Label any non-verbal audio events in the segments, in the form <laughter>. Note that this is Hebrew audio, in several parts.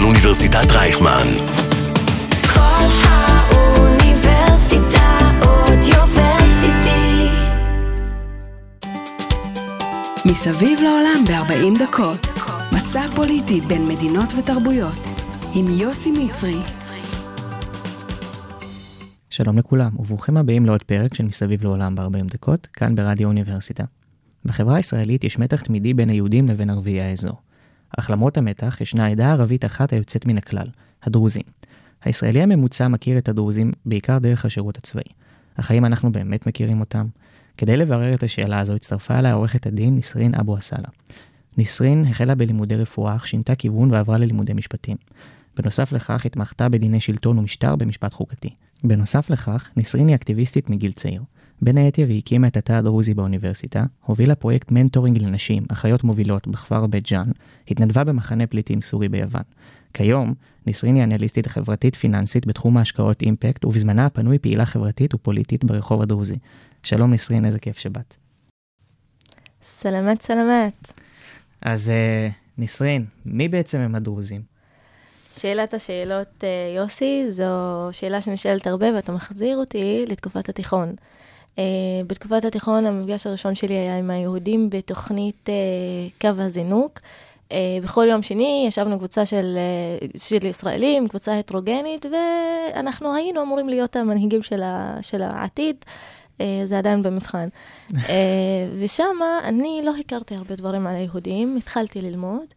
של אוניברסיטת רייכמן. כל האוניברסיטה אודיוורסיטי. מסביב לעולם ב-40 דקות. מסע פוליטי בין מדינות ותרבויות. עם יוסי מצרי. שלום לכולם, וברוכים הבאים לעוד פרק של מסביב לעולם ב-40 דקות, כאן ברדיו אוניברסיטה. בחברה הישראלית יש מתח תמידי בין היהודים לבין ערביי האזור. אך למרות המתח, ישנה עדה ערבית אחת היוצאת מן הכלל, הדרוזים. הישראלי הממוצע מכיר את הדרוזים בעיקר דרך השירות הצבאי. אך האם אנחנו באמת מכירים אותם? כדי לברר את השאלה הזו הצטרפה אליי עורכת הדין נסרין אבו עסאלה. נסרין החלה בלימודי רפואה, אך שינתה כיוון ועברה ללימודי משפטים. בנוסף לכך התמחתה בדיני שלטון ומשטר במשפט חוקתי. בנוסף לכך, נסרין היא אקטיביסטית מגיל צעיר. בין היתר היא הקימה את התא הדרוזי באוניברסיטה, הובילה פרויקט mentoring לנשים, אחיות מובילות, בכפר בית ג'אן, התנדבה במחנה פליטים סורי ביוון. כיום, נסרין היא אנליסטית חברתית פיננסית בתחום ההשקעות אימפקט, ובזמנה הפנוי פעילה חברתית ופוליטית ברחוב הדרוזי. שלום נסרין, איזה כיף שבאת. סלמת סלמת. אז אה, נסרין, מי בעצם הם הדרוזים? שאלת השאלות, אה, יוסי, זו שאלה שנשאלת הרבה, ואתה מחזיר אותי לתקופת התיכון. Uh, בתקופת התיכון המפגש הראשון שלי היה עם היהודים בתוכנית uh, קו הזינוק. Uh, בכל יום שני ישבנו קבוצה של, uh, של ישראלים, קבוצה הטרוגנית, ואנחנו היינו אמורים להיות המנהיגים של, ה, של העתיד. Uh, זה עדיין במבחן. <laughs> uh, ושם אני לא הכרתי הרבה דברים על היהודים, התחלתי ללמוד,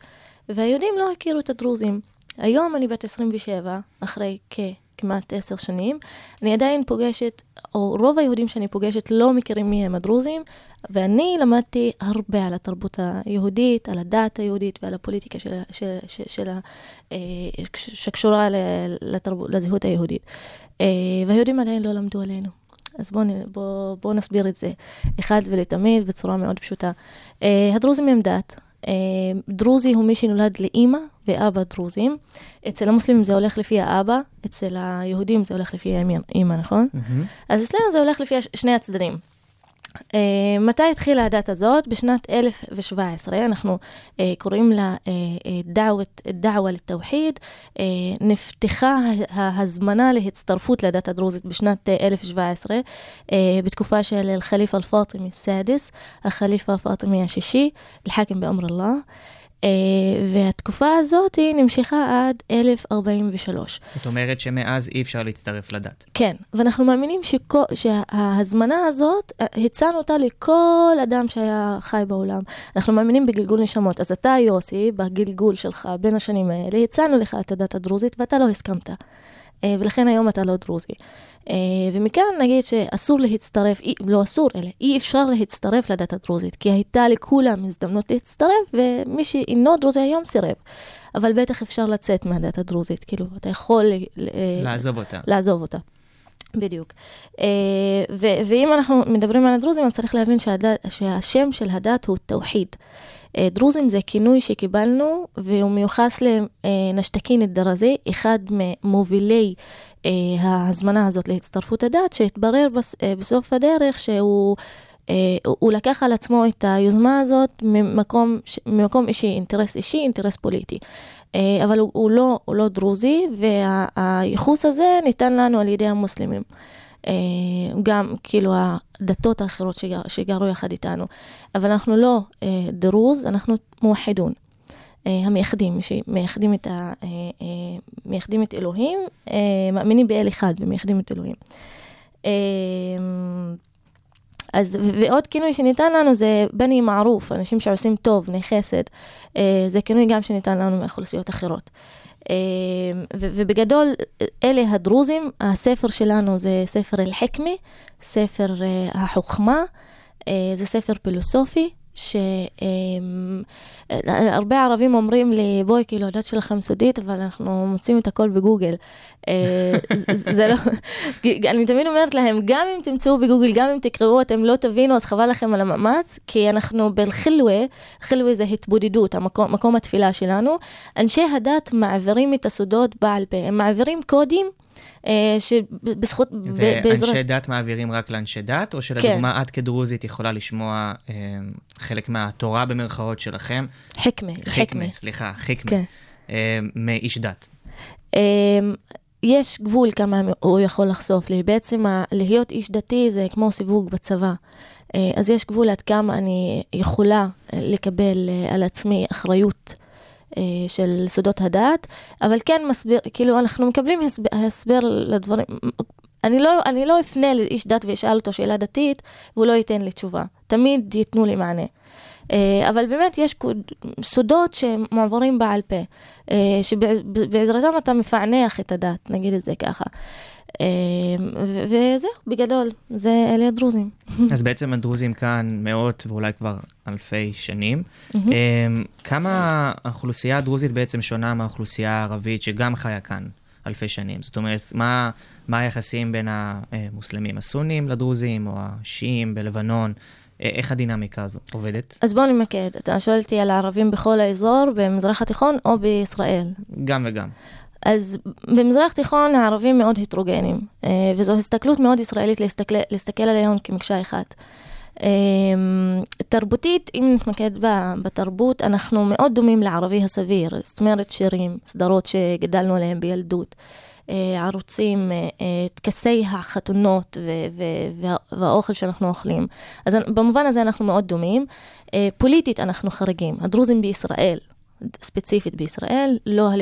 והיהודים לא הכירו את הדרוזים. היום אני בת 27, אחרי כ... כמעט עשר שנים, אני עדיין פוגשת, או רוב היהודים שאני פוגשת לא מכירים מי הם הדרוזים, ואני למדתי הרבה על התרבות היהודית, על הדת היהודית ועל הפוליטיקה של, של, של, של, אה, שקשורה לתרבות, לזהות היהודית. אה, והיהודים עדיין לא למדו עלינו. אז בואו בוא, בוא נסביר את זה אחד ולתמיד בצורה מאוד פשוטה. אה, הדרוזים הם דת. דרוזי הוא מי שנולד לאימא ואבא דרוזים. אצל המוסלמים זה הולך לפי האבא, אצל היהודים זה הולך לפי האמא, נכון? Mm-hmm. אז אצלנו זה הולך לפי שני הצדדים. Uh, מתי התחילה הדת הזאת? בשנת 1017, אנחנו uh, קוראים לה דעווה לתאוחיד, uh, נפתחה ההזמנה להצטרפות לדת הדרוזית בשנת uh, 1017, uh, בתקופה של אל-חליפה אל-פאטימי סאדיס, החליפה הפאטימי השישי, אל-חאkim באמר אללה. Uh, והתקופה הזאת היא נמשכה עד 1043. זאת אומרת שמאז אי אפשר להצטרף לדת. כן, ואנחנו מאמינים שכל, שההזמנה הזאת, אה, הצענו אותה לכל אדם שהיה חי בעולם. אנחנו מאמינים בגלגול נשמות. אז אתה, יוסי, בגלגול שלך, בין השנים האלה, הצענו לך את הדת הדרוזית ואתה לא הסכמת. Uh, ולכן היום אתה לא דרוזי. Uh, ומכאן נגיד שאסור להצטרף, לא אסור, אלא אי אפשר להצטרף לדת הדרוזית, כי הייתה לכולם הזדמנות להצטרף, ומי שאינו דרוזי היום סירב. אבל בטח אפשר לצאת מהדת הדרוזית, כאילו, אתה יכול... לעזוב אותה. לעזוב אותה. בדיוק. ו- ואם אנחנו מדברים על הדרוזים, אז צריך להבין שהדת, שהשם של הדת הוא תאוחיד. Uh, דרוזים זה כינוי שקיבלנו, והוא מיוחס לנשתקין א-דרזי, אחד ממובילי אה, ההזמנה הזאת להצטרפות הדת, שהתברר אה, בסוף הדרך שהוא אה, הוא לקח על עצמו את היוזמה הזאת ממקום, ממקום אישי, אינטרס אישי, אינטרס פוליטי. אבל הוא, הוא, לא, הוא לא דרוזי, והייחוס הזה ניתן לנו על ידי המוסלמים. גם כאילו הדתות האחרות שגר, שגרו יחד איתנו. אבל אנחנו לא דרוז, אנחנו מואחדון. אה, המייחדים, שמייחדים את, ה, אה, אה, מייחדים את אלוהים, מאמינים באל אחד ומייחדים את אלוהים. אז, ועוד כינוי שניתן לנו זה בני מערוף, אנשים שעושים טוב, חסד. זה כינוי גם שניתן לנו מאוכלוסיות אחרות. ובגדול, אלה הדרוזים, הספר שלנו זה ספר אל-חכמי, ספר החוכמה, זה ספר פילוסופי, שהרבה ערבים אומרים לי, בואי, כאילו, הדת שלכם סודית, אבל אנחנו מוצאים את הכל בגוגל. אה, זה לא, אני תמיד אומרת להם, גם אם תמצאו בגוגל, גם אם תקראו, אתם לא תבינו, אז חבל לכם על המאמץ, כי אנחנו בלחילווה, חילווה זה התבודדות, המקום, מקום התפילה שלנו. אנשי הדת מעבירים את הסודות בעל פה, הם מעבירים קודים. אה, שבזכות... ואנשי דת מעבירים רק לאנשי דת, או שלדוגמה כן. את כדרוזית יכולה לשמוע אה, חלק מהתורה במרכאות שלכם? חכמה, חכמה. סליחה, חכמה. כן. אה, מאיש דת? אמ, יש גבול כמה הוא יכול לחשוף לי. בעצם ה- להיות איש דתי זה כמו סיווג בצבא. אה, אז יש גבול עד כמה אני יכולה אה, לקבל אה, על עצמי אחריות אה, של סודות הדת, אבל כן מסביר, כאילו אנחנו מקבלים הסבר, הסבר לדברים. אני לא, אני לא אפנה לאיש דת ואשאל אותו שאלה דתית, והוא לא ייתן לי תשובה. תמיד ייתנו לי מענה. אה, אבל באמת יש סודות שמועברים בעל פה, אה, שבעזרתם אתה מפענח את הדת, נגיד את זה ככה. ו- וזהו, בגדול, זה אלה הדרוזים. אז בעצם הדרוזים כאן מאות ואולי כבר אלפי שנים. אמ, כמה האוכלוסייה הדרוזית בעצם שונה מהאוכלוסייה הערבית שגם חיה כאן אלפי שנים? זאת אומרת, מה, מה היחסים בין המוסלמים הסונים לדרוזים או השיעים בלבנון? איך הדינמיקה הזו עובדת? אז בואו נמקד, אתה שואל אותי על הערבים בכל האזור, במזרח התיכון או בישראל. גם וגם. אז במזרח התיכון הערבים מאוד הטרוגנים, אה, וזו הסתכלות מאוד ישראלית להסתכל, להסתכל עליהם כמקשה אחת. אה, תרבותית, אם נתמקד בתרבות, אנחנו מאוד דומים לערבי הסביר, זאת אומרת שירים, סדרות שגדלנו עליהם בילדות, אה, ערוצים, טקסי החתונות והאוכל שאנחנו אוכלים. אז במובן הזה אנחנו מאוד דומים. פוליטית אנחנו חריגים. הדרוזים בישראל, ספציפית בישראל, לא אה,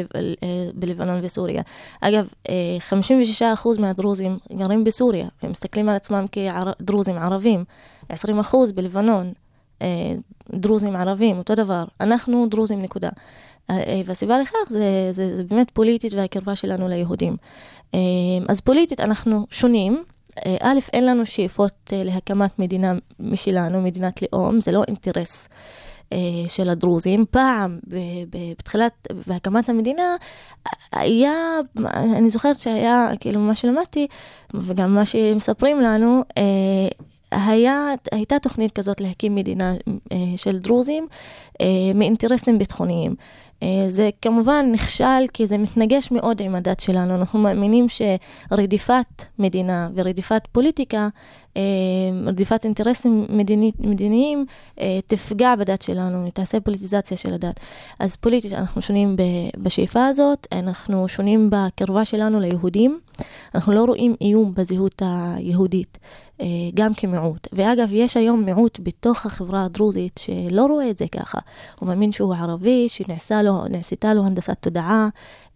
בלבנון וסוריה. אגב, אה, 56% מהדרוזים גרים בסוריה, והם מסתכלים על עצמם כדרוזים ערבים, 20% בלבנון, אה, דרוזים ערבים, אותו דבר. אנחנו דרוזים, נקודה. אה, אה, והסיבה לכך זה, זה, זה באמת פוליטית והקרבה שלנו ליהודים. אה, אז פוליטית אנחנו שונים. אה, א', אין לנו שאיפות אה, להקמת מדינה משלנו, מדינת לאום, זה לא אינטרס אה, של הדרוזים. פעם, בתחילת, בהקמת המדינה, היה, אני זוכרת שהיה, כאילו, מה שלמדתי, וגם מה שמספרים לנו, אה, היה, הייתה תוכנית כזאת להקים מדינה אה, של דרוזים אה, מאינטרסים ביטחוניים. אה, זה כמובן נכשל כי זה מתנגש מאוד עם הדת שלנו. אנחנו מאמינים שרדיפת מדינה ורדיפת פוליטיקה, אה, רדיפת אינטרסים מדיני, מדיניים, אה, תפגע בדת שלנו, תעשה פוליטיזציה של הדת. אז פוליטית אנחנו שונים בשאיפה הזאת, אנחנו שונים בקרבה שלנו ליהודים. אנחנו לא רואים איום בזהות היהודית. אה, גם כמיעוט. ואגב, יש היום מיעוט בתוך החברה הדרוזית שלא רואה את זה ככה. הוא מאמין שהוא ערבי, שנעשתה לו, לו הנדסת תודעה,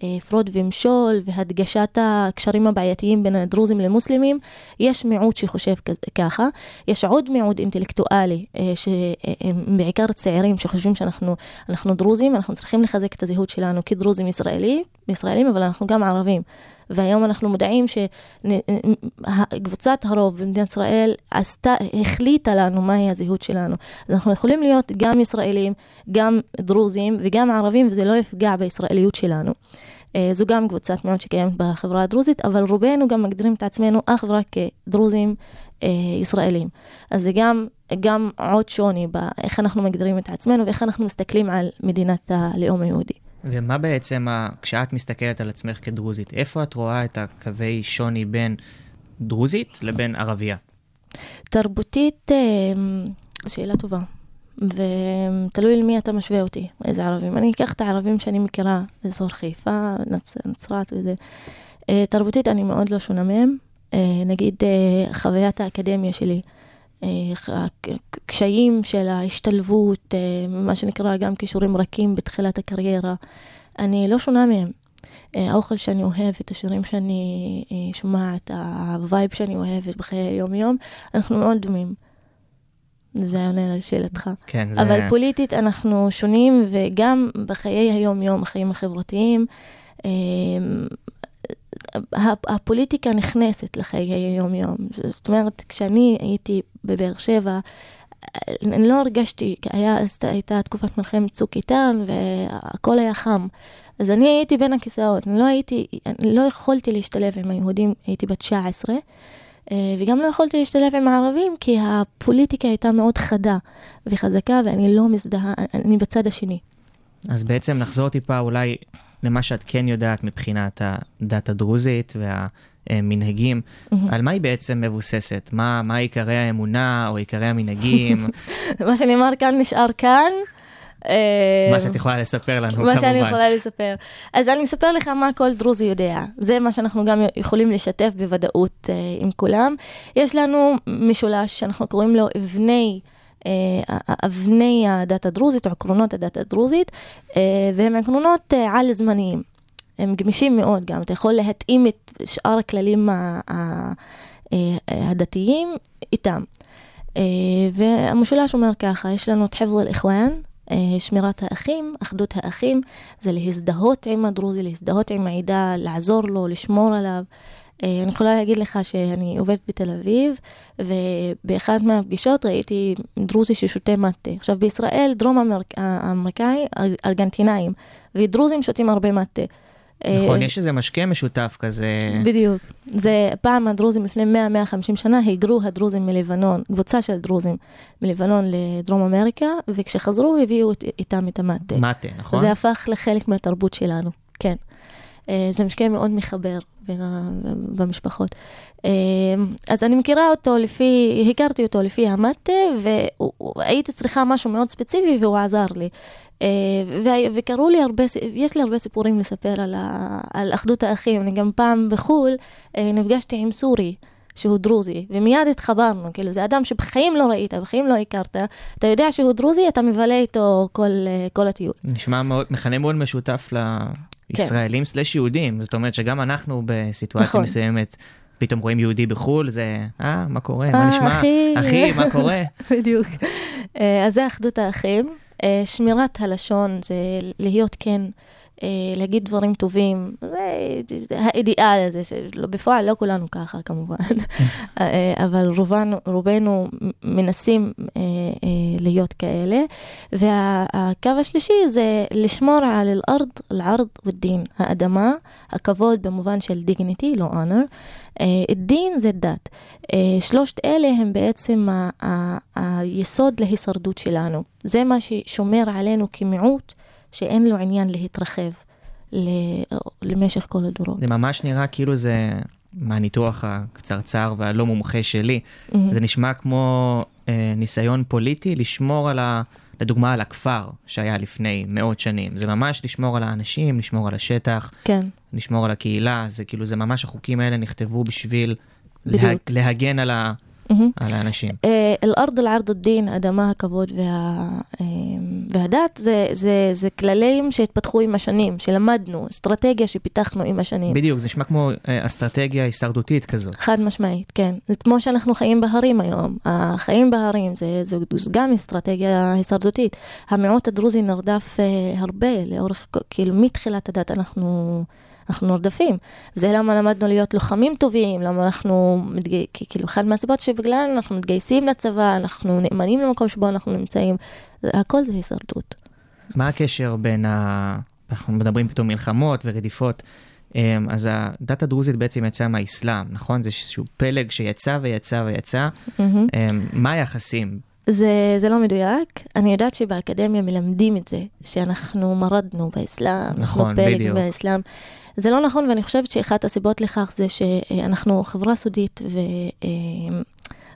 אה, פרוד ומשול, והדגשת הקשרים הבעייתיים בין הדרוזים למוסלמים. יש מיעוט שחושב ככה. יש עוד מיעוט אינטלקטואלי, אה, שהם בעיקר צעירים שחושבים שאנחנו אנחנו דרוזים, אנחנו צריכים לחזק את הזהות שלנו כדרוזים ישראלים, ישראלים, אבל אנחנו גם ערבים. והיום אנחנו מודעים שקבוצת הרוב במדינת ישראל עשתה, החליטה לנו מהי הזהות שלנו. אז אנחנו יכולים להיות גם ישראלים, גם דרוזים וגם ערבים, וזה לא יפגע בישראליות שלנו. אה, זו גם קבוצת מיעוט שקיימת בחברה הדרוזית, אבל רובנו גם מגדירים את עצמנו אך ורק כדרוזים אה, ישראלים. אז זה גם, גם עוד שוני באיך אנחנו מגדירים את עצמנו ואיך אנחנו מסתכלים על מדינת הלאום היהודי. ומה בעצם. כשאת מסתכלת על עצמך כדרוזית, איפה את רואה את הקווי שוני בין דרוזית לבין ערבייה? תרבותית, אה, שאלה טובה. ותלוי למי אתה משווה אותי, איזה ערבים. אני אקח את הערבים שאני מכירה, אזור חיפה, נצ... נצרת וזה. אה, תרבותית אני מאוד לא שונה מהם. אה, נגיד, חוויית האקדמיה שלי, הקשיים של ההשתלבות, אה, מה שנקרא גם כישורים רכים בתחילת הקריירה, אני לא שונה מהם. אה, האוכל שאני אוהבת, השירים שאני אה, שומעת, ה vibe שאני אוהבת בחיי היום-יום, אנחנו מאוד דומים. זה עונה לשאלתך. כן, זה... אבל פוליטית אנחנו שונים, וגם בחיי היום-יום, החיים החברתיים, הפוליטיקה נכנסת לחיי היום-יום. זאת אומרת, כשאני הייתי בבאר שבע, אני לא הרגשתי, היה, הייתה תקופת מלחמת צוק איתן והכל היה חם. אז אני הייתי בין הכיסאות, אני לא הייתי, אני לא יכולתי להשתלב עם היהודים, הייתי בת 19, וגם לא יכולתי להשתלב עם הערבים, כי הפוליטיקה הייתה מאוד חדה וחזקה, ואני לא מזדהה, אני בצד השני. אז בעצם נחזור טיפה אולי למה שאת כן יודעת מבחינת הדת הדרוזית והמנהגים. Mm-hmm. על מה היא בעצם מבוססת? מה, מה עיקרי האמונה או עיקרי המנהגים? <laughs> מה שנאמר כאן נשאר כאן. מה שאת יכולה לספר לנו, כמובן. מה שאני יכולה לספר. אז אני אספר לך מה כל דרוזי יודע. זה מה שאנחנו גם יכולים לשתף בוודאות אה, עם כולם. יש לנו משולש שאנחנו קוראים לו אבני... אה, אבני הדת הדרוזית, עקרונות הדת הדרוזית, אה, והם עקרונות אה, על-זמניים. הם גמישים מאוד גם, אתה יכול להתאים את שאר הכללים הדתיים איתם. והמשולש אומר ככה, יש לנו את חבל אל-איחואן, שמירת האחים, אחדות האחים, זה להזדהות עם הדרוזי, להזדהות עם העדה, לעזור לו, לשמור עליו. אה, אני יכולה להגיד לך שאני עובדת בתל אביב, ובאחת מהפגישות ראיתי דרוזי ששותה מטה. עכשיו, בישראל, דרום האמריקאי, ארגנטינאים, ודרוזים שותים הרבה מטה. נכון, יש איזה משקה משותף כזה. בדיוק. זה פעם הדרוזים לפני 100-150 שנה היגרו הדרוזים מלבנון, קבוצה של דרוזים מלבנון לדרום אמריקה, וכשחזרו הביאו איתם את המטה. מטה, נכון? זה הפך לחלק מהתרבות שלנו, כן. אה, זה משקה מאוד מחבר. בין ה... במשפחות. אה, אז אני מכירה אותו לפי, הכרתי אותו לפי המטה, והייתי צריכה משהו מאוד ספציפי והוא עזר לי. אה, וקראו לי הרבה, יש לי הרבה סיפורים לספר על, ה, על אחדות האחים. אני גם פעם בחו"ל נפגשתי עם סורי. שהוא דרוזי, ומיד התחברנו, כאילו זה אדם שבחיים לא ראית, בחיים לא הכרת, אתה יודע שהוא דרוזי, אתה מבלה איתו כל, כל הטיול. נשמע מאוד, מכנה מאוד משותף כן. ישראלים סלש יהודים, זאת אומרת שגם אנחנו בסיטואציה נכון. מסוימת. פתאום רואים יהודי בחו"ל, זה, אה, מה קורה, מה אה, נשמע? אחי. אחי, מה קורה? <laughs> בדיוק. אה, אז זה אחדות האחים. אה, שמירת הלשון זה להיות כן להגיד דברים טובים, זה, זה האידיאל הזה, שבפועל לא כולנו ככה כמובן, <laughs> אה, אבל רובנו, רובנו מנסים אה, להיות כאלה. והקו השלישי זה לשמור על אל-ארד, אל-ערד ודין, האדמה, הכבוד במובן של dignity, לא honor. דין זה דת. שלושת אלה הם בעצם היסוד להישרדות שלנו. זה מה ששומר עלינו כמיעוט. שאין לו עניין להתרחב למשך כל הדורות. זה ממש נראה כאילו זה, מהניתוח הקצרצר והלא מומחה שלי, mm-hmm. זה נשמע כמו אה, ניסיון פוליטי לשמור על ה... לדוגמה על הכפר שהיה לפני מאות שנים. זה ממש לשמור על האנשים, לשמור על השטח, כן. לשמור על הקהילה, זה כאילו, זה ממש, החוקים האלה נכתבו בשביל לה, להגן על, ה, על האנשים. אל-ארד אל-ערד א-דין, אדמה, הכבוד והדת, זה, זה, זה כללים שהתפתחו עם השנים, שלמדנו, אסטרטגיה שפיתחנו עם השנים. בדיוק, זה נשמע כמו אסטרטגיה הישרדותית כזאת. חד משמעית, כן. זה כמו שאנחנו חיים בהרים היום. החיים בהרים זה, זה גם אסטרטגיה הישרדותית. המיעוט הדרוזי נרדף הרבה לאורך, כאילו מתחילת הדת אנחנו... אנחנו נרדפים. זה למה למדנו להיות לוחמים טובים, למה אנחנו, מתגי... כאילו, אחת מהסיבות שבגלל אנחנו מתגייסים לצבא, אנחנו נאמנים למקום שבו אנחנו נמצאים, הכל זה הישרדות. מה הקשר בין ה... אנחנו מדברים פתאום מלחמות ורדיפות. אמ, אז הדת הדרוזית בעצם יצאה מהאסלאם, נכון? זה איזשהו פלג שיצא ויצא ויצא. Mm-hmm. מה היחסים? זה, זה לא מדויק. אני יודעת שבאקדמיה מלמדים את זה, שאנחנו מרדנו באסלאם, נכון, אנחנו פלג בדיוק. באסלאם. זה לא נכון, ואני חושבת שאחת הסיבות לכך זה שאנחנו חברה סודית ו...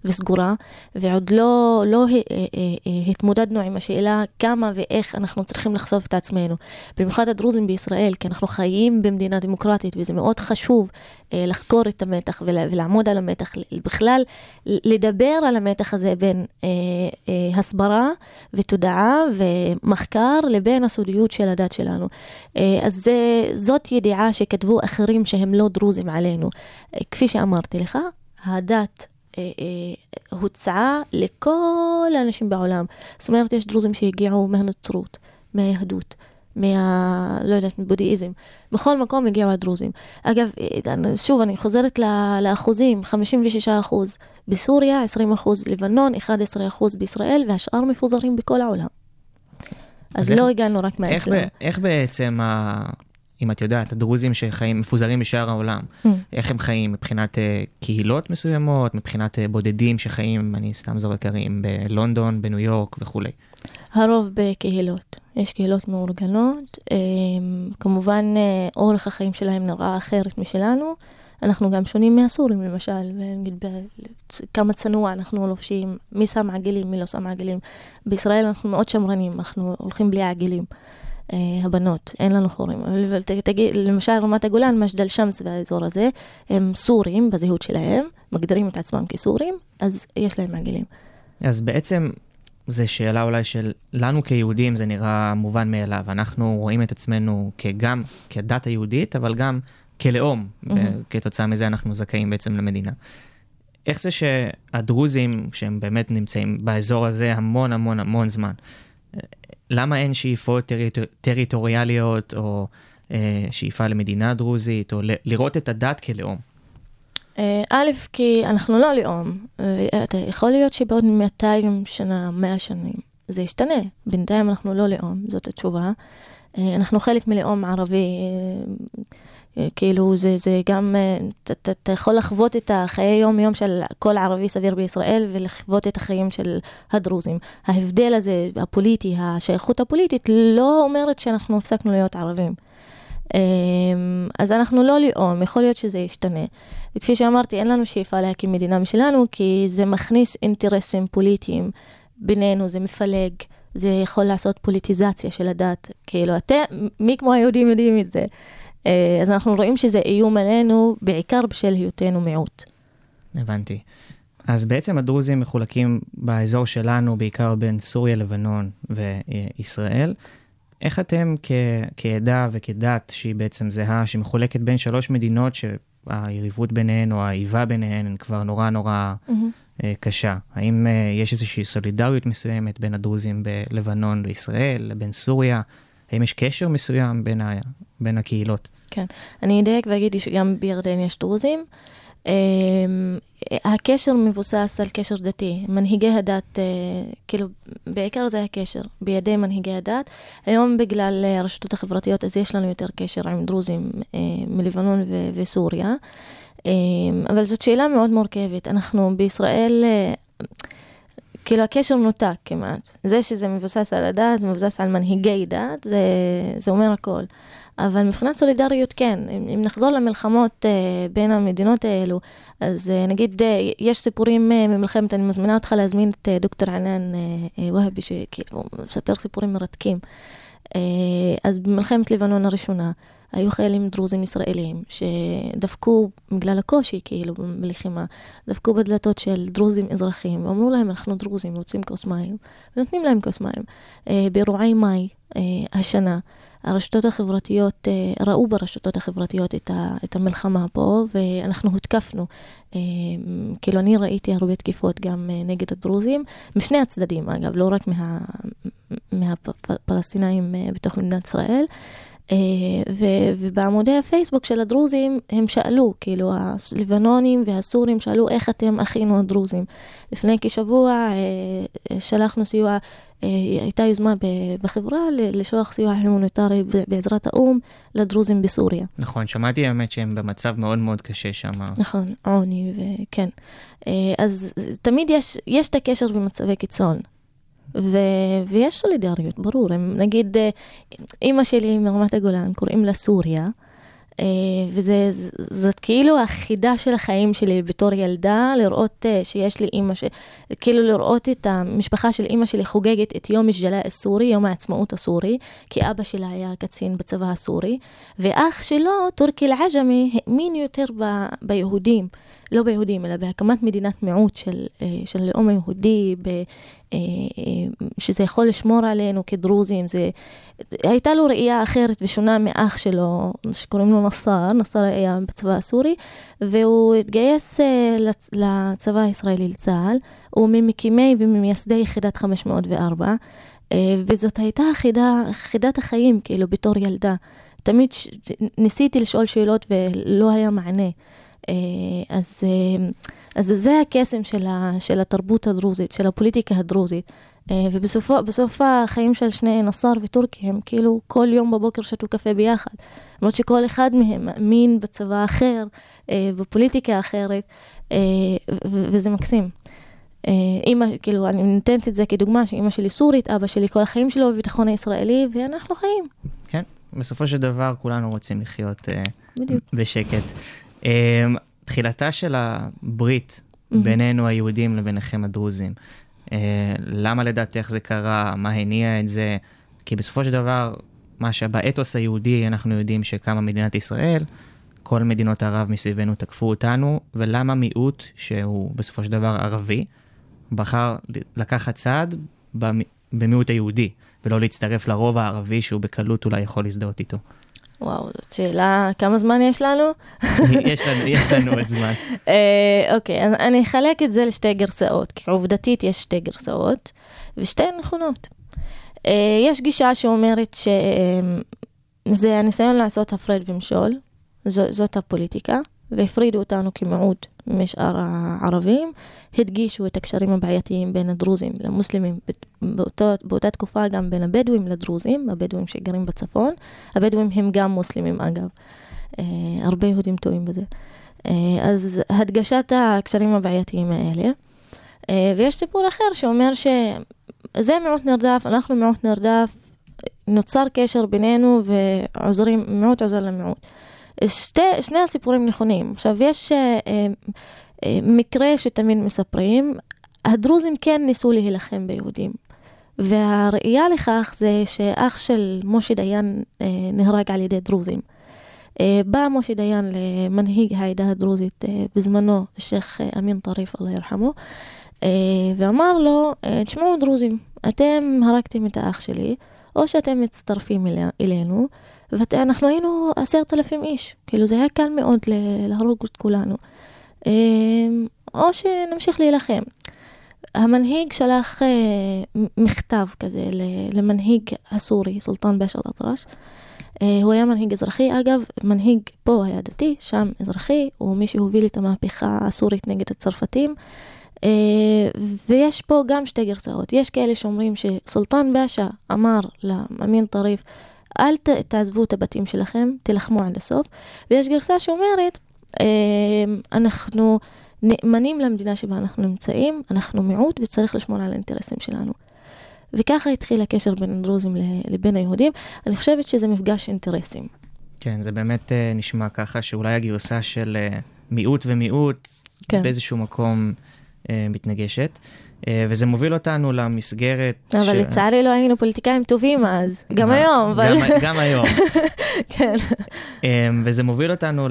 אה, וסגורה, ועוד לא, לא אה, אה, התמודדנו עם השאלה כמה ואיך אנחנו צריכים לחשוף את עצמנו. במיוחד הדרוזים בישראל, כי אנחנו חיים במדינה דמוקרטית, וזה מאוד חשוב לחקור את המתח ולעמוד על המתח, בכלל לדבר על המתח הזה בין הסברה ותודעה ומחקר לבין הסודיות של הדת שלנו. אז זה, זאת ידיעה שכתבו אחרים שהם לא דרוזים עלינו. כפי שאמרתי לך, הדת אה, אה, הוצעה לכל האנשים בעולם. זאת אומרת, יש דרוזים שהגיעו מהנצרות, מהיהדות. מה... לא יודעת, מבודהיזם. בכל מקום הגיעו הדרוזים. אגב, אה, שוב, אני חוזרת לאחוזים, 56 אחוז בסוריה, 20 אחוז לבנון, 11 אחוז בישראל, והשאר מפוזרים בכל העולם. אז, אז לא איך, הגענו רק מהאסלאם. איך, איך בעצם ה... אם את יודעת, הדרוזים שחיים, מפוזרים בשאר העולם, mm. איך הם חיים מבחינת uh, קהילות מסוימות, מבחינת uh, בודדים שחיים, אני סתם זורק ערים, בלונדון, בניו יורק וכולי? הרוב בקהילות. יש קהילות מאורגנות. Um, כמובן, אורך החיים שלהם נראה אחרת משלנו, אנחנו גם שונים מהסורים, למשל, ונגיד כמה צנוע אנחנו לובשים, מי שם עגלים, מי לא שם עגלים. בישראל אנחנו מאוד שמרנים, אנחנו הולכים בלי עגלים. אה, הבנות, אין לנו חורים. תגיד, למשל רמת הגולן, מג'דל שמס והאזור הזה, הם סורים בזהות שלהם, מגדירים את עצמם כסורים, אז יש להם עגלים. אז בעצם זו שאלה אולי של לנו כיהודים זה נראה מובן מאליו. אנחנו רואים את עצמנו כגם כדת היהודית, אבל גם כלאום. Mm-hmm. כתוצאה מזה אנחנו זכאים בעצם למדינה. איך זה שהדרוזים, שהם באמת נמצאים באזור הזה המון המון המון זמן, למה אין שאיפות טריטור... טריטוריאליות או אה, שאיפה למדינה דרוזית, או ל... לראות את הדת כלאום? אה, א', כי אנחנו לא לאום. יכול להיות שבעוד 200 שנה, 100 שנים, זה ישתנה. בינתיים אנחנו לא לאום, זאת התשובה. אה, אנחנו חלק מלאום ערבי, כאילו זה, זה גם, אתה יכול לחוות את החיי יום-יום של כל ערבי סביר בישראל ולחוות את החיים של הדרוזים. ההבדל הזה, הפוליטי, השייכות הפוליטית, לא אומרת שאנחנו הפסקנו להיות ערבים. אז אנחנו לא לאום, יכול להיות שזה ישתנה. וכפי שאמרתי, אין לנו שאיפה להקים מדינה משלנו, כי זה מכניס אינטרסים פוליטיים בינינו, זה מפלג, זה יכול לעשות פוליטיזציה של הדת. כאילו, אתם, מי כמו היהודים יודעים את זה? אה, אז אנחנו רואים שזה איום עלינו, בעיקר בשל היותנו מיעוט. הבנתי. אז בעצם הדרוזים מחולקים באזור שלנו, בעיקר בין סוריה, לבנון וישראל. איך אתם כ- כעדה וכדת שהיא בעצם זהה, שמחולקת בין שלוש מדינות שהיריבות ביניהן או האיבה ביניהן הן כבר נורא נורא mm-hmm. Uh, קשה? האם uh, יש איזושהי סולידריות מסוימת בין הדרוזים בלבנון וישראל, לבין סוריה? האם יש קשר מסוים בין, ה- בין הקהילות? כן, אני אדייק ואגיד שגם בירדן יש דרוזים. אמ, הקשר מבוסס על קשר דתי. מנהיגי הדת, אה, כאילו, בעיקר זה הקשר, בידי מנהיגי הדת. היום בגלל הרשתות החברתיות, אז יש לנו יותר קשר עם דרוזים אה, מלבנון וסוריה. אמ, אבל זאת שאלה מאוד מורכבת. אנחנו בישראל... אה, כאילו הקשר נותק כמעט. זה שזה מבוסס על הדת, מבוסס על מנהיגי דת, זה, זה אומר הכל. אבל מבחינת סולידריות כן, אם, אם נחזור למלחמות uh, בין המדינות האלו, אז uh, נגיד uh, יש סיפורים uh, ממלחמת, אני מזמינה אותך להזמין את uh, דוקטור ענן uh, uh, והבי, שכאילו מספר סיפורים מרתקים. Uh, אז במלחמת לבנון הראשונה, היו חיילים דרוזים ישראלים שדפקו, בגלל הקושי כאילו בלחימה, דפקו בדלתות של דרוזים אזרחים, ואמרו להם, אנחנו דרוזים, רוצים כוס מים, ונותנים להם כוס מים. באירועי מאי השנה, הרשתות החברתיות, אה, ראו ברשתות החברתיות את, ה, את המלחמה פה, ואנחנו הותקפנו. אה, כאילו, אני ראיתי הרבה תקיפות גם אה, נגד הדרוזים, משני הצדדים, אגב, לא רק מה, מהפלסטינאים בתוך מדינת ישראל. ו- ובעמודי הפייסבוק של הדרוזים הם שאלו, כאילו הלבנונים והסורים שאלו איך אתם אחינו הדרוזים. לפני כשבוע שלחנו סיוע אה, הייתה יוזמה בחברה לשלוח סיוע הומניטרי בעזרת האו"ם לדרוזים בסוריה. נכון, שמעתי האמת שהם במצב מאוד מאוד קשה שם. נכון, עוני וכן. אה, אז תמיד יש, יש את הקשר במצבי קיצון. ו, ויש סולידריות, ברור. הם, נגיד, אה, אימא שלי מרמת הגולן, קוראים לה סוריה, אה, וזאת כאילו החידה של החיים שלי בתור ילדה, לראות אה, שיש לי אימא, ש... כאילו לראות את המשפחה של אימא שלי חוגגת את יום השג'לאء הסורי, יום העצמאות הסורי, כי אבא שלה היה קצין בצבא הסורי, ואח שלו, טורקי אל-עג'מי, האמין יותר ב... ביהודים. לא ביהודים, אלא בהקמת מדינת מיעוט של, אה, של לאום היהודי, ב, אה, אה, שזה יכול לשמור עלינו כדרוזים. זה, הייתה לו ראייה אחרת ושונה מאח שלו, שקוראים לו נסאר, נסאר היה בצבא הסורי, והוא התגייס לצבא הישראלי, לצה"ל. הוא ממקימי וממייסדי יחידת 504, וזאת הייתה חידה, חידת החיים, כאילו, בתור ילדה. תמיד ש... ניסיתי לשאול שאלות ולא היה מענה. אה, אז, אה, אז זה הקסם של, ה, של התרבות הדרוזית, של הפוליטיקה הדרוזית. אה, ובסוף החיים של שני נסאר וטורקי, הם כאילו כל יום בבוקר שתו קפה ביחד. למרות שכל אחד מהם מאמין בצבא אחר, בפוליטיקה אחרת, וזה מקסים. אימא, כאילו, אני נותנת את זה כדוגמה, שאימא שלי סורית, אבא שלי כל החיים שלו בביטחון הישראלי, ואנחנו חיים. כן, בסופו של דבר כולנו רוצים לחיות בדיוק. בשקט. אה, תחילתה של הברית בינינו היהודים לביניכם הדרוזים, אה, למה לדעתך זה קרה? מה הניע את זה? כי בסופו של דבר, מה שבאתוס היהודי אנחנו יודעים שקמה מדינת ישראל, כל מדינות ערב מסביבנו תקפו אותנו, ולמה מיעוט, שהוא בסופו של דבר ערבי, בחר לקחת צעד במיעוט היהודי, ולא להצטרף לרוב הערבי שהוא בקלות אולי יכול להזדהות איתו. וואו, זאת שאלה, כמה זמן יש לנו? <laughs> יש לנו, יש לנו עוד זמן. <laughs> אה, אוקיי, אז אני אחלק את זה לשתי גרסאות, כי עובדתית יש שתי גרסאות, ושתיהן נכונות. אה, יש גישה שאומרת שזה הניסיון לעשות הפרד ומשול, זאת הפוליטיקה, והפרידו אותנו כמיעוט משאר הערבים, הדגישו את הקשרים הבעייתיים בין הדרוזים למוסלמים, באותו, באותה תקופה גם בין הבדואים לדרוזים, הבדואים שגרים בצפון, הבדואים הם גם מוסלמים אגב, אה, הרבה יהודים טועים בזה. אה, אז הדגשת הקשרים הבעייתיים האלה, אה, ויש סיפור אחר שאומר שזה מיעוט נרדף, אנחנו מיעוט נרדף, נוצר קשר בינינו ועוזרים, מיעוט עוזר למיעוט. שתי, שני הסיפורים נכונים. עכשיו, יש אה, אה, אה, מקרה שתמיד מספרים, הדרוזים כן ניסו להילחם ביהודים. והראייה לכך זה שאח של משה דיין נהרג על ידי דרוזים. בא משה דיין למנהיג העדה הדרוזית בזמנו, השייח' אה, אמין טריף, אללה ירחמו, ואמר לו, תשמעו דרוזים, אתם הרגתם את האח שלי, או שאתם מצטרפים אלינו, ואנחנו היינו עשרת אלפים איש, כאילו זה היה קל מאוד להרוג את כולנו. אמ, או שנמשיך להילחם. המנהיג שלח אה, מכתב כזה למנהיג הסורי, סולטן באש אל-אטרש. אה, הוא היה מנהיג אזרחי, אגב, מנהיג פה היה דתי, שם אזרחי, הוא מי שהוביל את המהפכה הסורית נגד הצרפתים. אה, ויש פה גם שתי גרסאות. יש כאלה שאומרים שסולטן באשה אמר לאמין טריף, אל ת, תעזבו את הבתים שלכם, תילחמו עד הסוף. ויש גרסה שאומרת, אה, אנחנו נאמנים למדינה שבה אנחנו נמצאים, אנחנו מיעוט וצריך לשמור על האינטרסים שלנו. וככה התחיל הקשר בין הדרוזים לבין היהודים. אני חושבת שזה מפגש אינטרסים. כן, זה באמת uh, נשמע ככה שאולי הגרסה של uh, מיעוט ומיעוט כן. באיזשהו מקום uh, מתנגשת. אה, וזה מוביל אותנו למסגרת... אבל ש... לצערי לא היינו פוליטיקאים טובים אז, גם היום, אבל... גם, גם היום. <laughs> כן. אה, וזה מוביל אותנו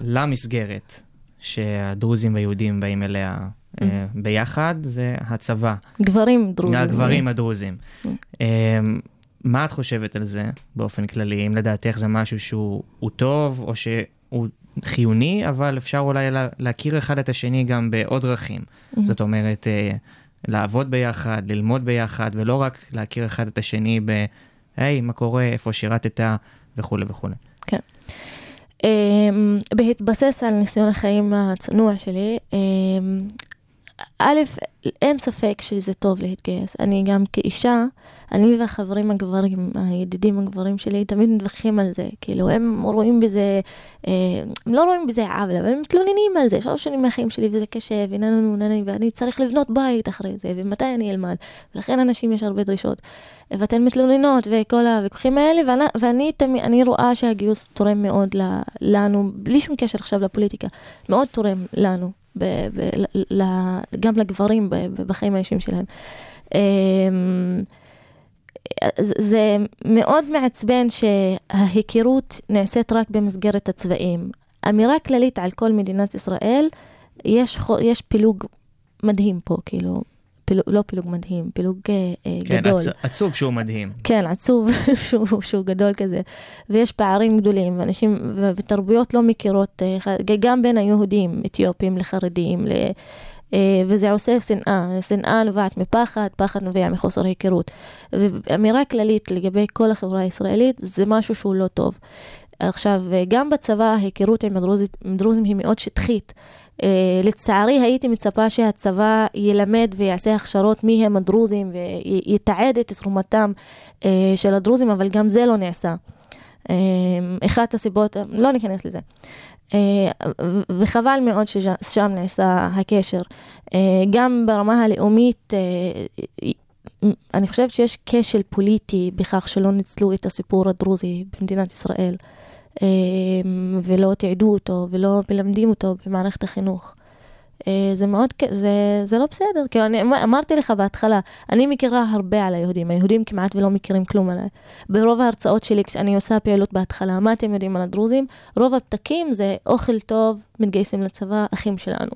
למסגרת שהדרוזים והיהודים באים אליה אה, mm. ביחד, זה הצבא. גברים דרוזים. הגברים הדרוזים. Mm. מה את חושבת על זה באופן כללי? אם לדעתך זה משהו שהוא טוב, או שהוא חיוני, אבל אפשר אולי להכיר אחד את השני גם בעוד דרכים. Mm-hmm. זאת אומרת, לעבוד ביחד, ללמוד ביחד, ולא רק להכיר אחד את השני ב, היי, מה קורה, איפה שירתת, וכולי וכולי. כן. Um, בהתבסס על ניסיון החיים הצנוע שלי, um, א', אין ספק שזה טוב להתגייס. אני גם כאישה, אני והחברים הגברים, הידידים הגברים שלי, תמיד מתווכחים על זה. כאילו, הם רואים בזה, אה, הם לא רואים בזה עוול, אבל הם מתלוננים על זה. שלוש שנים מהחיים שלי וזה קשה, ואיננו ננני, ואני צריך לבנות בית אחרי זה, ומתי אני אלמד. ולכן אנשים יש הרבה דרישות. ואתן מתלוננות, וכל הוויכוחים האלה, ואני, ואני תמיד, אני רואה שהגיוס תורם מאוד לנו, בלי שום קשר עכשיו לפוליטיקה, מאוד תורם לנו. ב, ב, ל, גם לגברים בחיים האישיים שלהם. זה מאוד מעצבן שההיכרות נעשית רק במסגרת הצבעים. אמירה כללית על כל מדינת ישראל, יש, יש פילוג מדהים פה, כאילו, פילוג, לא פילוג מדהים, פילוג אה, אה כן, גדול. כן, עצוב שהוא מדהים. כן, עצוב <laughs> שהוא, שהוא גדול כזה. ויש פערים גדולים, ואנשים, ותרבויות לא מכירות, אה, גם בין היהודים, אתיופים לחרדים, ל... אה, וזה עושה שנאה, שנאה נובעת מפחד, פחד נובע מחוסר היכרות. ואמירה כללית לגבי כל החברה הישראלית, זה משהו שהוא לא טוב. עכשיו, גם בצבא ההיכרות עם הדרוזים היא מאוד שטחית. Uh, לצערי הייתי מצפה שהצבא ילמד ויעשה הכשרות מי הם הדרוזים ויתעד את תרומתם של הדרוזים, אבל גם זה לא נעשה. Uh, אחת הסיבות, לא ניכנס לזה. Uh, וחבל מאוד ששם נעשה הקשר. Uh, גם ברמה הלאומית, uh, אני חושבת שיש כשל פוליטי בכך שלא ניצלו את הסיפור הדרוזי במדינת ישראל. אה, ולא תיעדו אותו ולא מלמדים אותו במערכת החינוך. אה, זה מאוד, זה, זה לא בסדר, כאילו אני אמ-, אמרתי לך בהתחלה, אני מכירה הרבה על היהודים, היהודים כמעט ולא מכירים כלום עליי. ברוב ההרצאות שלי, כשאני עושה פעילות בהתחלה, מה אתם יודעים על הדרוזים? רוב הפתקים זה אוכל טוב, מתגייסים לצבא, אחים שלנו.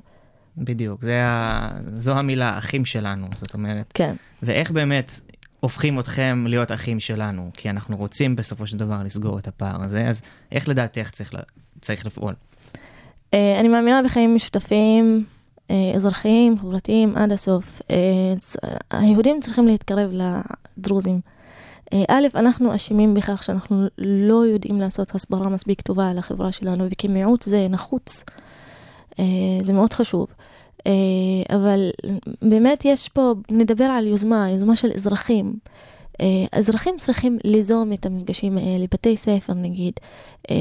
בדיוק, זה ה... זו המילה, אחים שלנו, זאת אומרת. כן. ואיך באמת הופכים אתכם להיות אחים שלנו? כי אנחנו רוצים בסופו של דבר לסגור את הפער הזה, אז איך לדעתך צריך, צריך לפעול? אה, אני מאמינה בחיים משותפים, אזרחיים, חברתיים, עד הסוף. אה, היהודים צריכים להתקרב לדרוזים. א', אנחנו אשמים בכך שאנחנו לא יודעים לעשות הסברה מספיק טובה על החברה שלנו, וכמיעוט זה נחוץ. זה מאוד חשוב. אבל באמת יש פה, נדבר על יוזמה, יוזמה של אזרחים. אזרחים צריכים ליזום את המפגשים האלה, בתי ספר נגיד. אה,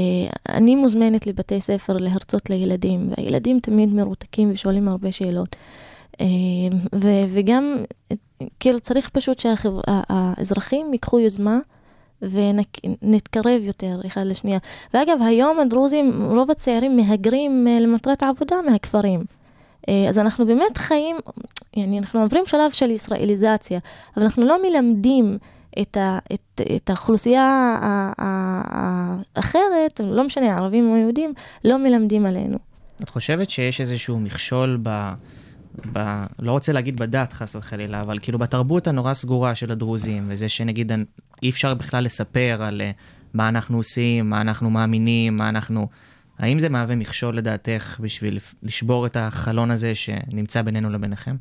אני מוזמנת לבתי ספר להרצות לילדים, והילדים תמיד מרותקים ושואלים הרבה שאלות. אה, ו- וגם, כאילו צריך פשוט שהאזרחים ייקחו יוזמה ונתקרב יותר אחד לשנייה. ואגב, היום הדרוזים, רוב הצעירים מהגרים אה, למטרת העבודה מהכפרים. אז אנחנו באמת חיים, אנחנו עוברים שלב של ישראליזציה, אבל אנחנו לא מלמדים את, ה, את, את האוכלוסייה האחרת, לא משנה, ערבים או יהודים, לא מלמדים עלינו. את חושבת שיש איזשהו מכשול ב... ב... לא רוצה להגיד בדת, חס וחלילה, אבל כאילו בתרבות הנורא סגורה של הדרוזים, וזה שנגיד אי אפשר בכלל לספר על uh, מה אנחנו עושים, מה אנחנו מאמינים, מה אנחנו... האם זה מהווה מכשול לדעתך בשביל לשבור את החלון הזה שנמצא בינינו לביניכם?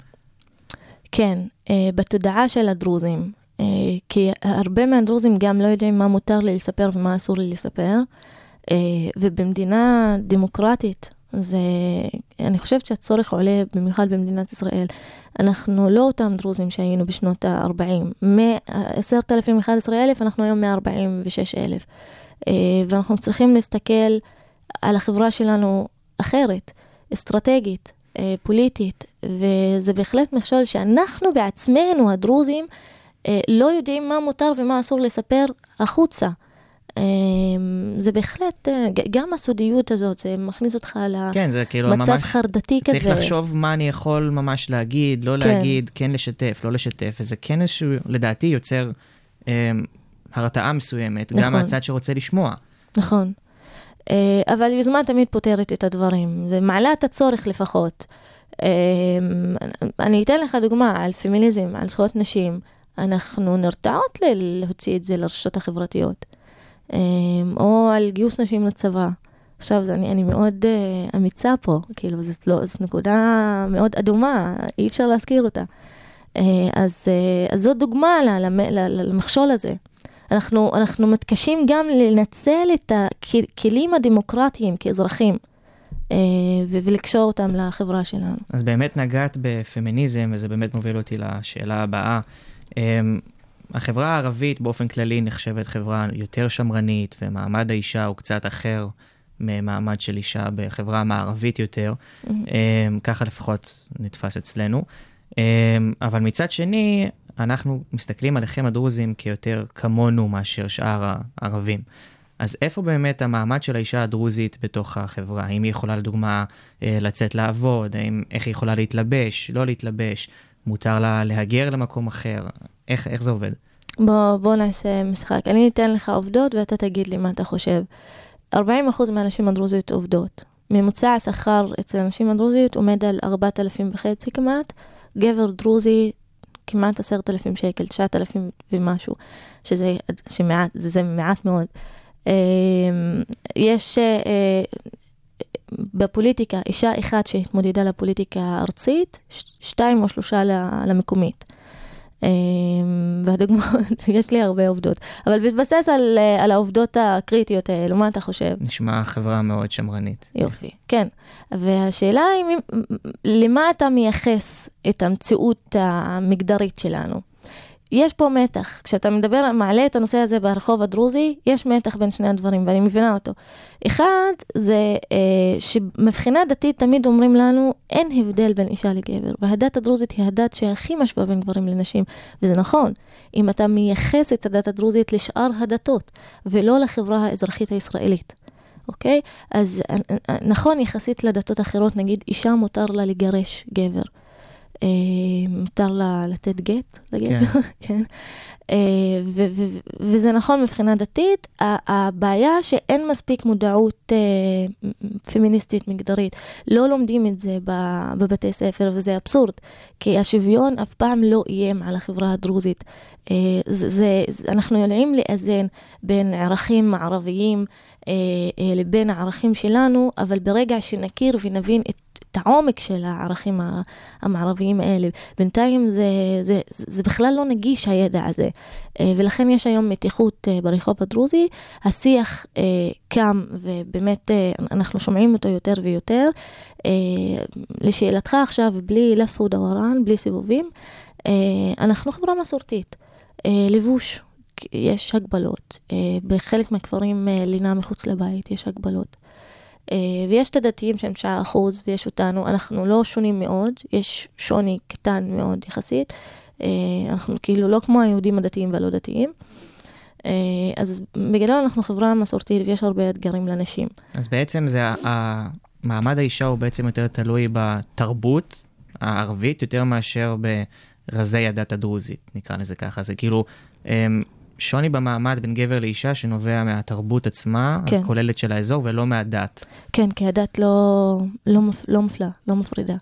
כן, uh, בתודעה של הדרוזים, אה, כי הרבה מהדרוזים גם לא יודעים מה מותר לי לספר ומה אסור לי לספר, אה, ובמדינה דמוקרטית, זה, אני חושבת שהצורך עולה במיוחד במדינת ישראל. אנחנו לא אותם דרוזים שהיינו בשנות ה-40. מ-10,000, 11,000, אנחנו היום 146,000. אה, ואנחנו צריכים להסתכל על החברה שלנו אחרת, אסטרטגית, פוליטית, וזה בהחלט מכשול שאנחנו בעצמנו, הדרוזים, אה, לא יודעים מה מותר ומה אסור לספר החוצה. אה, זה בהחלט, אה, גם הסודיות הזאת, זה מכניס אותך למצב כן, כאילו חרדתי צריך כזה. צריך לחשוב מה אני יכול ממש להגיד, לא כן. להגיד, כן לשתף, לא לשתף, וזה כן איזשהו, לדעתי, יוצר אה, הרתעה מסוימת, נכון. גם מהצד שרוצה לשמוע. נכון. אה, אבל יוזמה תמיד פותרת את הדברים, זה מעלה את הצורך לפחות. אה, אני אתן לך דוגמה על פמיניזם, על זכויות נשים. אנחנו נרתעות להוציא את זה לרשתות החברתיות, אמ, או על גיוס נשים לצבא. עכשיו, אני, אני מאוד uh, אמיצה פה, כאילו, זו לא, נקודה מאוד אדומה, אי אפשר להזכיר אותה. Uh, אז, uh, אז זו דוגמה למכשול הזה. אנחנו, אנחנו מתקשים גם לנצל את הכלים הדמוקרטיים כאזרחים. ולקשור אותם לחברה שלנו. אז באמת נגעת בפמיניזם, וזה באמת מוביל אותי לשאלה הבאה. אמ, החברה הערבית באופן כללי נחשבת חברה יותר שמרנית, ומעמד האישה הוא קצת אחר ממעמד של אישה בחברה המערבית יותר. Mm-hmm. ככה לפחות נתפס אצלנו. אבל מצד שני, אנחנו מסתכלים עליכם הדרוזים כיותר כמונו מאשר שאר הערבים. אז איפה באמת המעמד של האישה הדרוזית בתוך החברה? האם היא יכולה לדוגמה אה, לצאת לעבוד? האם, איך היא יכולה להתלבש, לא להתלבש? מותר לה להגר למקום אחר? איך, איך זה עובד? בוא, בוא נעשה משחק. אני אתן לך עובדות ואתה תגיד לי מה אתה חושב. 40% מהנשים הדרוזיות עובדות. ממוצע השכר אצל הנשים הדרוזיות עומד על 4,000 וחצי כמעט. גבר דרוזי כמעט 10,000 שקל, 9,000 ומשהו, שזה שמעט, זה, זה מעט מאוד. אמ, יש אה, בפוליטיקה, אישה אחת שהתמודדה לפוליטיקה הארצית, שתיים או שלושה למקומית. אמ, והדוגמאות, <laughs> יש לי הרבה עובדות, אבל בהתבסס על, על העובדות הקריטיות האלו, מה אתה חושב? נשמע חברה מאוד שמרנית. יופי, כן. והשאלה היא, למה אתה מייחס את המציאות המגדרית שלנו? יש פה מתח. כשאתה מדבר, מעלה את הנושא הזה ברחוב הדרוזי, יש מתח בין שני הדברים, ואני מבינה אותו. אחד, זה אה, שמבחינה דתית תמיד אומרים לנו, אין הבדל בין אישה לגבר, והדת הדרוזית היא הדת שהכי משווה בין גברים לנשים, וזה נכון. אם אתה מייחס את הדת הדרוזית לשאר הדתות, ולא לחברה האזרחית הישראלית. אוקיי? אז אה, אה, נכון, יחסית לדתות אחרות, נגיד אישה מותר לה לגרש גבר. מותר לה לתת גט לגבר, כן. <laughs> כן. אה, וזה נכון מבחינה דתית, הבעיה שאין מספיק מודעות אה, פמיניסטית מגדרית. לא לומדים את זה בבתי ספר, וזה אבסורד, כי השוויון אף פעם לא איים על החברה הדרוזית. אה, זה, אנחנו יודעים לאזן בין ערכים מערביים לבין הערכים שלנו, אבל ברגע שנכיר ונבין את את העומק של הערכים המערביים האלה. בינתיים זה, זה, זה בכלל לא נגיש הידע הזה, אה, ולכן יש היום מתיחות אה, ברחוב הדרוזי. השיח אה, קם, ובאמת אנחנו שומעים אותו יותר ויותר. לשאלתך עכשיו, בלי לפ ודוורן, בלי סיבובים, אנחנו חברה מסורתית. לבוש, יש הגבלות. בחלק מהכפרים לינה מחוץ לבית, יש הגבלות. אה, ויש את הדתיים שהם 9 אחוז, ויש אותנו, אנחנו לא שונים מאוד, יש שוני קטן מאוד יחסית. אה, אנחנו כאילו לא כמו היהודים הדתיים והלא דתיים. אה, אז בגדול אנחנו חברה מסורתית ויש הרבה אתגרים לנשים. אז בעצם זה, מעמד האישה הוא בעצם יותר תלוי בתרבות הערבית, יותר מאשר ברזי הדת הדרוזית, נקרא לזה ככה. זה כאילו אמ, שוני במעמד בין גבר לאישה שנובע מהתרבות עצמה, כן. הכוללת של האזור, ולא מהדת. כן, כי הדת לא, לא, מפ, לא מפלה, לא מפרידה.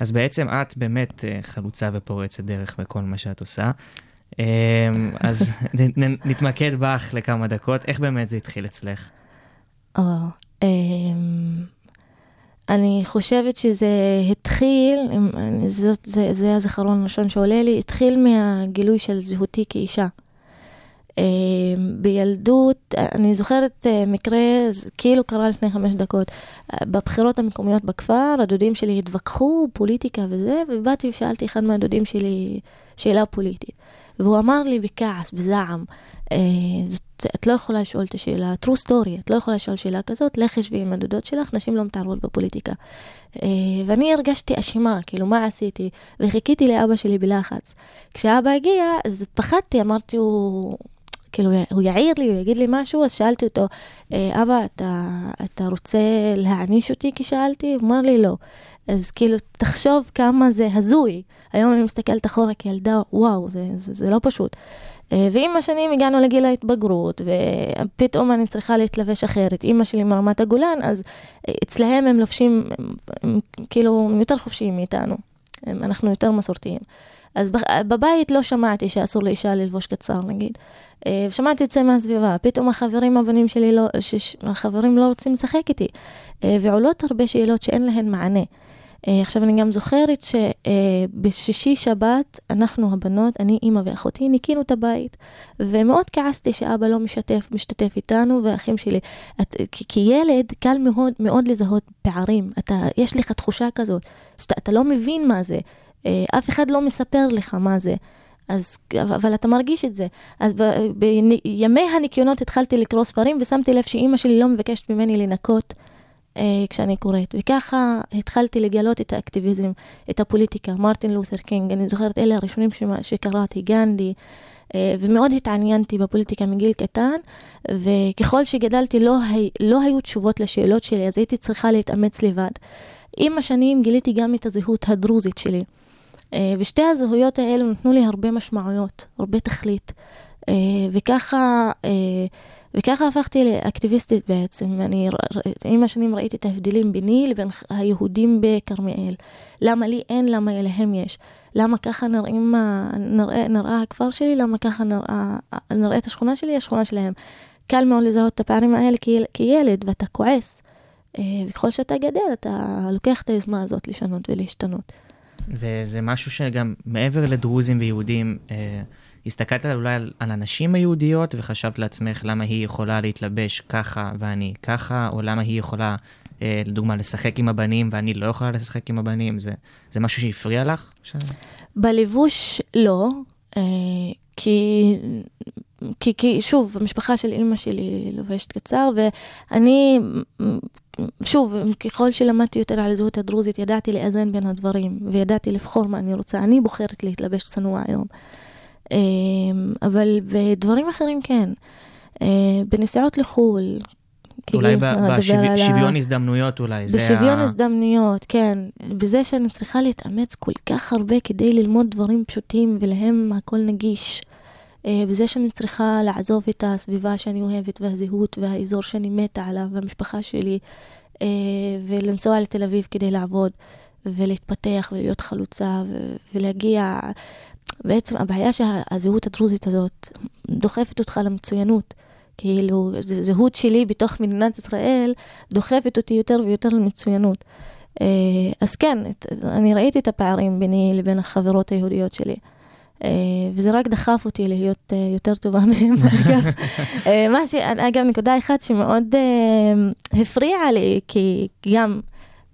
אז בעצם את באמת אה, חלוצה ופורצת דרך בכל מה שאת עושה. אמ, <laughs> אז נתמקד בך לכמה דקות. איך באמת זה התחיל אצלך? אה, אמ, אני חושבת שזה התחיל, אני- זאת, זה, זה הזיכרון הראשון שעולה לי, התחיל מהגילוי של זהותי כאישה. אמ, בילדות, אני זוכרת אה, מקרה, כאילו קרה לפני חמש דקות, אה, בבחירות המקומיות בכפר, הדודים שלי התווכחו, פוליטיקה וזה, ובאתי ושאלתי אחד מהדודים שלי שאלה פוליטית. והוא אמר לי בכעס, בזעם, אה, את לא יכולה לשאול את השאלה, true story, את לא יכולה לשאול שאלה כזאת, לכי שבי עם הדודות שלך, נשים לא מתערבות בפוליטיקה. אה, ואני הרגשתי אשמה, כאילו, מה עשיתי? וחיכיתי לאבא שלי בלחץ. כשאבא הגיע, אז פחדתי, אמרתי, הוא... כאילו, הוא יעיר לי, הוא יגיד לי משהו, אז שאלתי אותו, "אה, אבא, אתה, אתה רוצה להעניש אותי כי שאלתי? הוא אמר לי, לא. אז כאילו, תחשוב כמה זה הזוי. היום אני מסתכלת אחורה כילדה, וואו, זה, זה, זה לא פשוט. אה, ועם השנים הגענו לגיל ההתבגרות, ופתאום אני צריכה להתלבש אחרת. אימא שלי מרמת הגולן, אז אה, אצלהם הם לובשים, הם, הם, כאילו, הם יותר חופשיים מאיתנו. הם, אנחנו יותר מסורתיים. אז בבית לא שמעתי שאסור לאישה ללבוש קצר, נגיד. אה, שמעתי את זה מהסביבה. פתאום החברים הבנים שלי, לא, ש- ש- החברים לא רוצים לשחק איתי. אה, ועולות הרבה שאלות שאין להן מענה. אה, עכשיו, אני גם זוכרת שבשישי שבת, אנחנו הבנות, אני, אימא ואחותי, ניקינו את הבית, ומאוד כעסתי שאבא לא משתף, משתתף איתנו, ואחים שלי. את, כי, כי ילד, קל מאוד, מאוד לזהות פערים. אתה, יש לך תחושה כזאת, שאתה אתה לא מבין מה זה. אה, אף אחד לא מספר לך מה זה. אז, אבל אתה מרגיש את זה. אז בימי הניקיונות התחלתי לקרוא ספרים ושמתי לב שאימא שלי לא מבקשת ממני לנקות אה, כשאני קוראת. וככה התחלתי לגלות את האקטיביזם, את הפוליטיקה, מרטין לותר קינג, אני זוכרת אלה הראשונים שמה- שקראתי, גנדי, אה, ומאוד התעניינתי בפוליטיקה מגיל קטן, וככל שגדלתי לא, הי, לא היו תשובות לשאלות שלי, אז הייתי צריכה להתאמץ לבד. עם השנים גיליתי גם את הזהות הדרוזית שלי. אה, ושתי הזהויות האלו נתנו לי הרבה משמעויות, הרבה תכלית. אה, וככה, אה, וככה הפכתי לאקטיביסטית בעצם. אני עם השנים ראיתי את ההבדלים ביני לבין היהודים בכרמיאל. למה לי אין, למה להם יש. למה ככה נראים, נראה, נראה הכפר שלי, למה ככה נראה, נראית השכונה שלי, השכונה שלהם. קל מאוד לזהות את הפערים האלה כי- כילד, ואתה כועס. וככל שאתה גדל, אתה לוקח את היוזמה הזאת לשנות ולהשתנות. וזה משהו שגם מעבר לדרוזים ויהודים, אה, הסתכלת אולי על, על הנשים היהודיות וחשבת לעצמך למה היא יכולה להתלבש ככה ואני ככה, או למה היא יכולה, אה, לדוגמה, לשחק עם הבנים ואני לא יכולה לשחק עם הבנים, זה, זה משהו שהפריע לך? ש... בלבוש לא, אה, כי, כי, כי שוב, המשפחה של אימא שלי לובשת קצר, ואני, שוב, ככל שלמדתי יותר על הזהות הדרוזית, ידעתי לאזן בין הדברים, וידעתי לבחור מה אני רוצה. אני בוחרת להתלבש צנוע היום. אה, אבל בדברים אחרים כן. אה, בנסיעות לחו"ל, אולי כאילו, ה- בשוויון הזדמנויות אולי, בשוויון. הזדמנויות, כן. בזה שאני צריכה להתאמץ כל כך הרבה כדי ללמוד דברים פשוטים ולהם הכל נגיש. אה, בזה שאני צריכה לעזוב את הסביבה שאני אוהבת והזהות והאזור שאני מתה עליו והמשפחה שלי, אה, ולנסוע לתל אביב כדי לעבוד ולהתפתח ולהיות חלוצה ולהגיע... בעצם הבעיה שהזהות הדרוזית הזאת דוחפת אותך למצוינות. כאילו, זהות שלי בתוך מדינת ישראל דוחפת אותי יותר ויותר למצוינות. אה, אז כן, אני ראיתי את הפערים ביני לבין החברות היהודיות שלי. אה, וזה רק דחף אותי להיות אה, יותר טובה <laughs> מהם, אגב. אה, מה ש... אגב, נקודה אחת שמאוד הפריעה לי, כי גם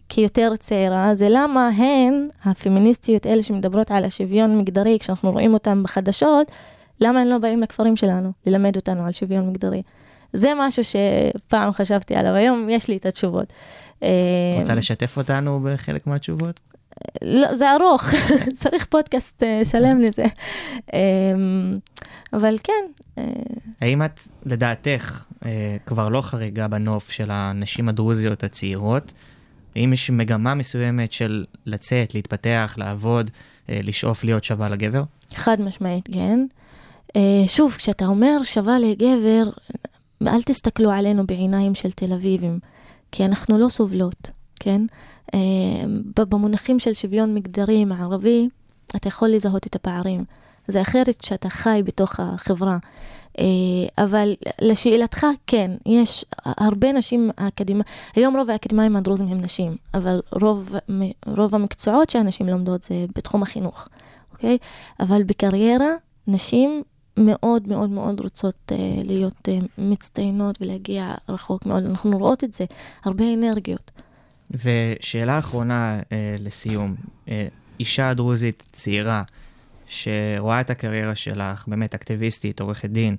כיותר צעירה, זה למה הן, הפמיניסטיות, אלה שמדברות על השוויון מגדרי, כשאנחנו רואים אותן בחדשות, למה הן לא באים לכפרים שלנו ללמד אותנו על שוויון מגדרי? זה משהו שפעם חשבתי עליו, היום יש לי את התשובות. רוצה לשתף אותנו בחלק מהתשובות? לא, זה ארוך, <laughs> צריך פודקאסט אה, שלם לזה. אה, אבל כן, אה, האם את, לדעתך, אה, כבר לא חריגה בנוף של הנשים הדרוזיות הצעירות? האם יש מגמה מסוימת של לצאת, להתפתח, לעבוד, לשאוף להיות שווה לגבר? חד משמעית, כן. שוב, כשאתה אומר שווה לגבר, אל תסתכלו עלינו בעיניים של תל אביבים, כי אנחנו לא סובלות, כן? אה, ב- במונחים של שוויון מגדרי מערבי, אתה יכול לזהות את הפערים. זה אחרת כשאתה חי בתוך החברה. אה, אבל לשאלתך, כן, יש הרבה נשים אקדמאים, היום רוב האקדמאים הדרוזים הם נשים, אבל רוב, רוב המקצועות שהנשים לומדות זה בתחום החינוך, אוקיי? אבל בקריירה, נשים מאוד מאוד מאוד רוצות uh, להיות uh, מצטיינות ולהגיע רחוק מאוד. אנחנו רואות את זה, הרבה אנרגיות. ושאלה אחרונה אה, לסיום, אה, אישה דרוזית צעירה שרואה את הקריירה שלך, באמת אקטיביסטית, עורכת דין,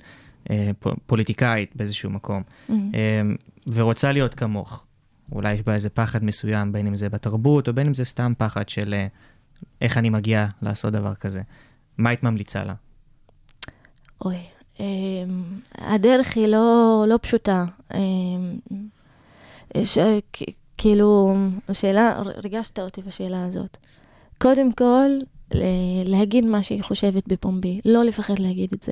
אה, פוליטיקאית באיזשהו מקום, Mm. אה, ורוצה להיות כמוך. אולי יש בה איזה פחד מסוים, בין אם זה בתרבות, או בין אם זה סתם פחד של אה, איך אני מגיע לעשות דבר כזה. מה היית ממליצה לה? אוי, um, הדרך היא לא, לא פשוטה. Um, ש, כ- כאילו, השאלה, ריגשת אותי בשאלה הזאת. קודם כל, להגיד מה שהיא חושבת בפומבי, לא לפחד להגיד את זה.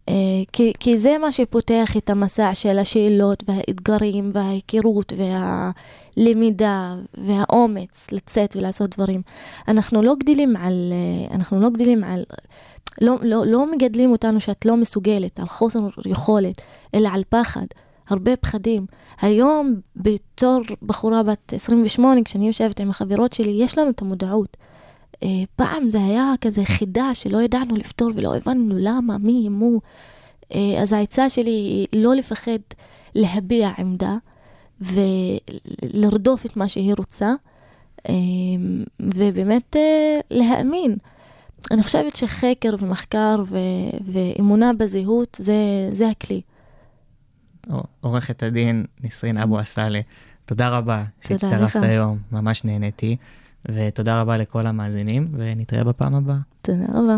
Uh, כי, כי זה מה שפותח את המסע של השאלות והאתגרים וההיכרות והלמידה והאומץ לצאת ולעשות דברים. אנחנו לא גדלים על, uh, אנחנו לא גדלים על, לא, לא, לא מגדלים אותנו שאת לא מסוגלת, על חוסר יכולת, אלא על פחד, הרבה פחדים. היום, בתור בחורה בת 28, כשאני יושבת עם החברות שלי, יש לנו את המודעות. אה, פעם זה היה כזה חידה שלא ידענו לפתור ולא הבנו למה, מי, מו. אה, אז העצה שלי היא לא לפחד להביע עמדה ולרדוף את מה שהיא רוצה, אה, ובאמת להאמין. אני חושבת שחקר ומחקר ו- ואמונה בזהות זה, זה הכלי. עורכת הדין נסרין אבו עסאלה, תודה רבה שהצטרפת. היום, ממש נהניתי, ותודה רבה לכל המאזינים, ונתראה בפעם הבאה. תודה רבה.